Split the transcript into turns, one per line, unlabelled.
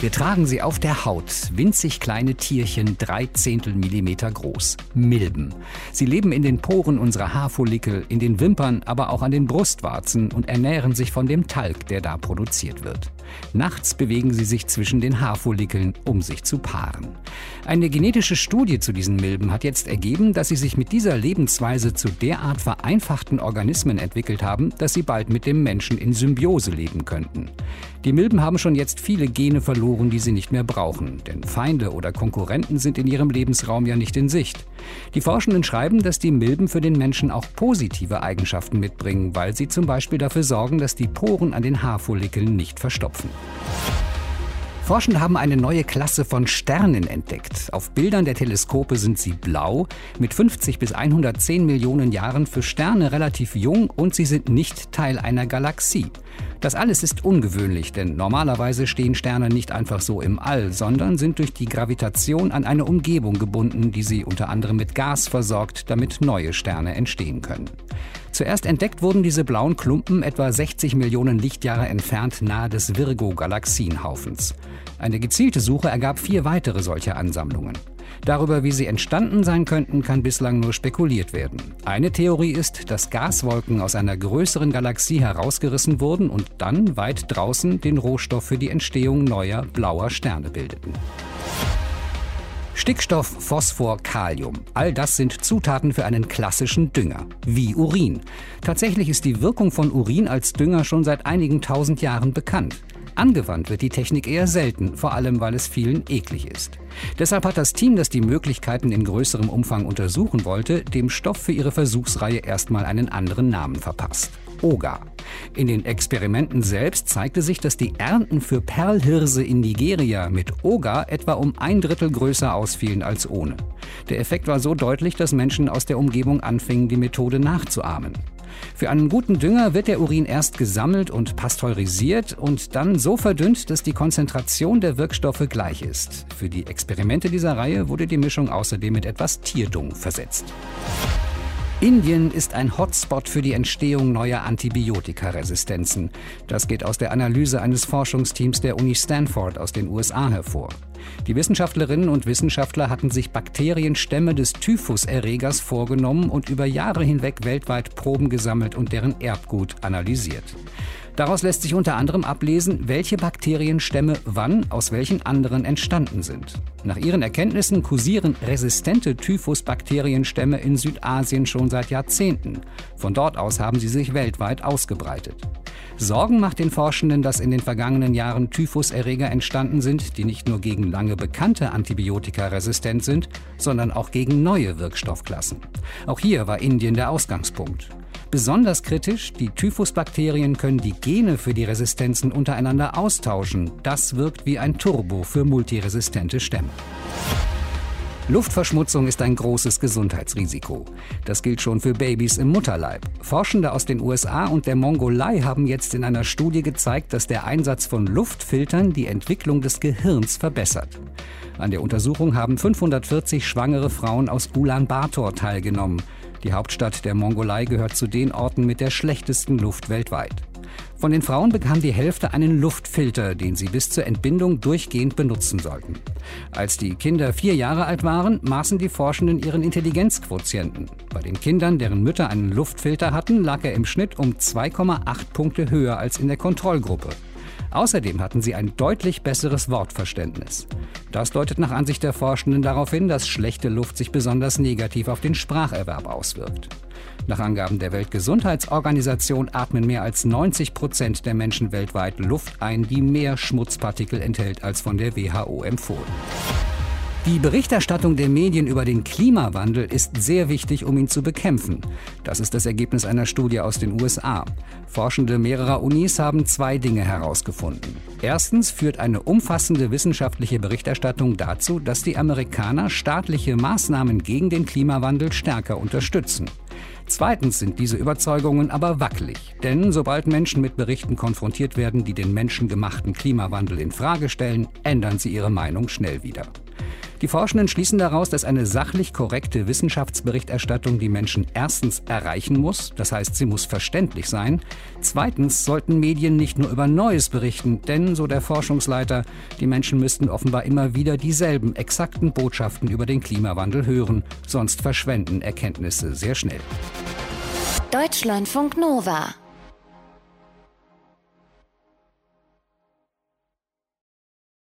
Wir tragen sie auf der Haut, winzig kleine Tierchen, drei Zehntel Millimeter groß. Milben. Sie leben in den Poren unserer Haarfollikel, in den Wimpern, aber auch an den Brustwarzen und ernähren sich von dem Talg, der da produziert wird. Nachts bewegen sie sich zwischen den Haarfollikeln, um sich zu paaren. Eine genetische Studie zu diesen Milben hat jetzt ergeben, dass sie sich mit dieser Lebensweise zu derart vereinfachten Organismen entwickelt haben, dass sie bald mit dem Menschen in Symbiose leben könnten. Die Milben haben schon jetzt viele Gene verloren, die sie nicht mehr brauchen, denn Feinde oder Konkurrenten sind in ihrem Lebensraum ja nicht in Sicht. Die Forschenden schreiben, dass die Milben für den Menschen auch positive Eigenschaften mitbringen, weil sie zum Beispiel dafür sorgen, dass die Poren an den Haarfollikeln nicht verstopfen. Forschende haben eine neue Klasse von Sternen entdeckt. Auf Bildern der Teleskope sind sie blau, mit 50 bis 110 Millionen Jahren für Sterne relativ jung und sie sind nicht Teil einer Galaxie. Das alles ist ungewöhnlich, denn normalerweise stehen Sterne nicht einfach so im All, sondern sind durch die Gravitation an eine Umgebung gebunden, die sie unter anderem mit Gas versorgt, damit neue Sterne entstehen können. Zuerst entdeckt wurden diese blauen Klumpen etwa 60 Millionen Lichtjahre entfernt nahe des Virgo-Galaxienhaufens. Eine gezielte Suche ergab vier weitere solcher Ansammlungen. Darüber, wie sie entstanden sein könnten, kann bislang nur spekuliert werden. Eine Theorie ist, dass Gaswolken aus einer größeren Galaxie herausgerissen wurden und dann weit draußen den Rohstoff für die Entstehung neuer blauer Sterne bildeten. Stickstoff, Phosphor, Kalium. All das sind Zutaten für einen klassischen Dünger, wie Urin. Tatsächlich ist die Wirkung von Urin als Dünger schon seit einigen tausend Jahren bekannt. Angewandt wird die Technik eher selten, vor allem weil es vielen eklig ist. Deshalb hat das Team, das die Möglichkeiten in größerem Umfang untersuchen wollte, dem Stoff für ihre Versuchsreihe erstmal einen anderen Namen verpasst. Oga. In den Experimenten selbst zeigte sich, dass die Ernten für Perlhirse in Nigeria mit Oga etwa um ein Drittel größer ausfielen als ohne. Der Effekt war so deutlich, dass Menschen aus der Umgebung anfingen, die Methode nachzuahmen. Für einen guten Dünger wird der Urin erst gesammelt und pasteurisiert und dann so verdünnt, dass die Konzentration der Wirkstoffe gleich ist. Für die Experimente dieser Reihe wurde die Mischung außerdem mit etwas Tierdung versetzt. Indien ist ein Hotspot für die Entstehung neuer Antibiotikaresistenzen. Das geht aus der Analyse eines Forschungsteams der Uni Stanford aus den USA hervor. Die Wissenschaftlerinnen und Wissenschaftler hatten sich Bakterienstämme des Typhuserregers vorgenommen und über Jahre hinweg weltweit Proben gesammelt und deren Erbgut analysiert. Daraus lässt sich unter anderem ablesen, welche Bakterienstämme wann aus welchen anderen entstanden sind. Nach ihren Erkenntnissen kursieren resistente Typhusbakterienstämme in Südasien schon seit Jahrzehnten. Von dort aus haben sie sich weltweit ausgebreitet. Sorgen macht den Forschenden, dass in den vergangenen Jahren Typhuserreger entstanden sind, die nicht nur gegen lange bekannte Antibiotika resistent sind, sondern auch gegen neue Wirkstoffklassen. Auch hier war Indien der Ausgangspunkt. Besonders kritisch, die Typhusbakterien können die Gene für die Resistenzen untereinander austauschen. Das wirkt wie ein Turbo für multiresistente Stämme. Luftverschmutzung ist ein großes Gesundheitsrisiko. Das gilt schon für Babys im Mutterleib. Forschende aus den USA und der Mongolei haben jetzt in einer Studie gezeigt, dass der Einsatz von Luftfiltern die Entwicklung des Gehirns verbessert. An der Untersuchung haben 540 schwangere Frauen aus Ulaanbaatar teilgenommen. Die Hauptstadt der Mongolei gehört zu den Orten mit der schlechtesten Luft weltweit. Von den Frauen bekam die Hälfte einen Luftfilter, den sie bis zur Entbindung durchgehend benutzen sollten. Als die Kinder vier Jahre alt waren, maßen die Forschenden ihren Intelligenzquotienten. Bei den Kindern, deren Mütter einen Luftfilter hatten, lag er im Schnitt um 2,8 Punkte höher als in der Kontrollgruppe. Außerdem hatten sie ein deutlich besseres Wortverständnis. Das deutet nach Ansicht der Forschenden darauf hin, dass schlechte Luft sich besonders negativ auf den Spracherwerb auswirkt. Nach Angaben der Weltgesundheitsorganisation atmen mehr als 90 Prozent der Menschen weltweit Luft ein, die mehr Schmutzpartikel enthält als von der WHO empfohlen. Die Berichterstattung der Medien über den Klimawandel ist sehr wichtig, um ihn zu bekämpfen. Das ist das Ergebnis einer Studie aus den USA. Forschende mehrerer Unis haben zwei Dinge herausgefunden. Erstens führt eine umfassende wissenschaftliche Berichterstattung dazu, dass die Amerikaner staatliche Maßnahmen gegen den Klimawandel stärker unterstützen. Zweitens sind diese Überzeugungen aber wackelig, denn sobald Menschen mit Berichten konfrontiert werden, die den menschengemachten Klimawandel in Frage stellen, ändern sie ihre Meinung schnell wieder. Die Forschenden schließen daraus, dass eine sachlich korrekte Wissenschaftsberichterstattung die Menschen erstens erreichen muss, das heißt, sie muss verständlich sein. Zweitens sollten Medien nicht nur über Neues berichten, denn, so der Forschungsleiter, die Menschen müssten offenbar immer wieder dieselben exakten Botschaften über den Klimawandel hören, sonst verschwenden Erkenntnisse sehr schnell.
Deutschlandfunk Nova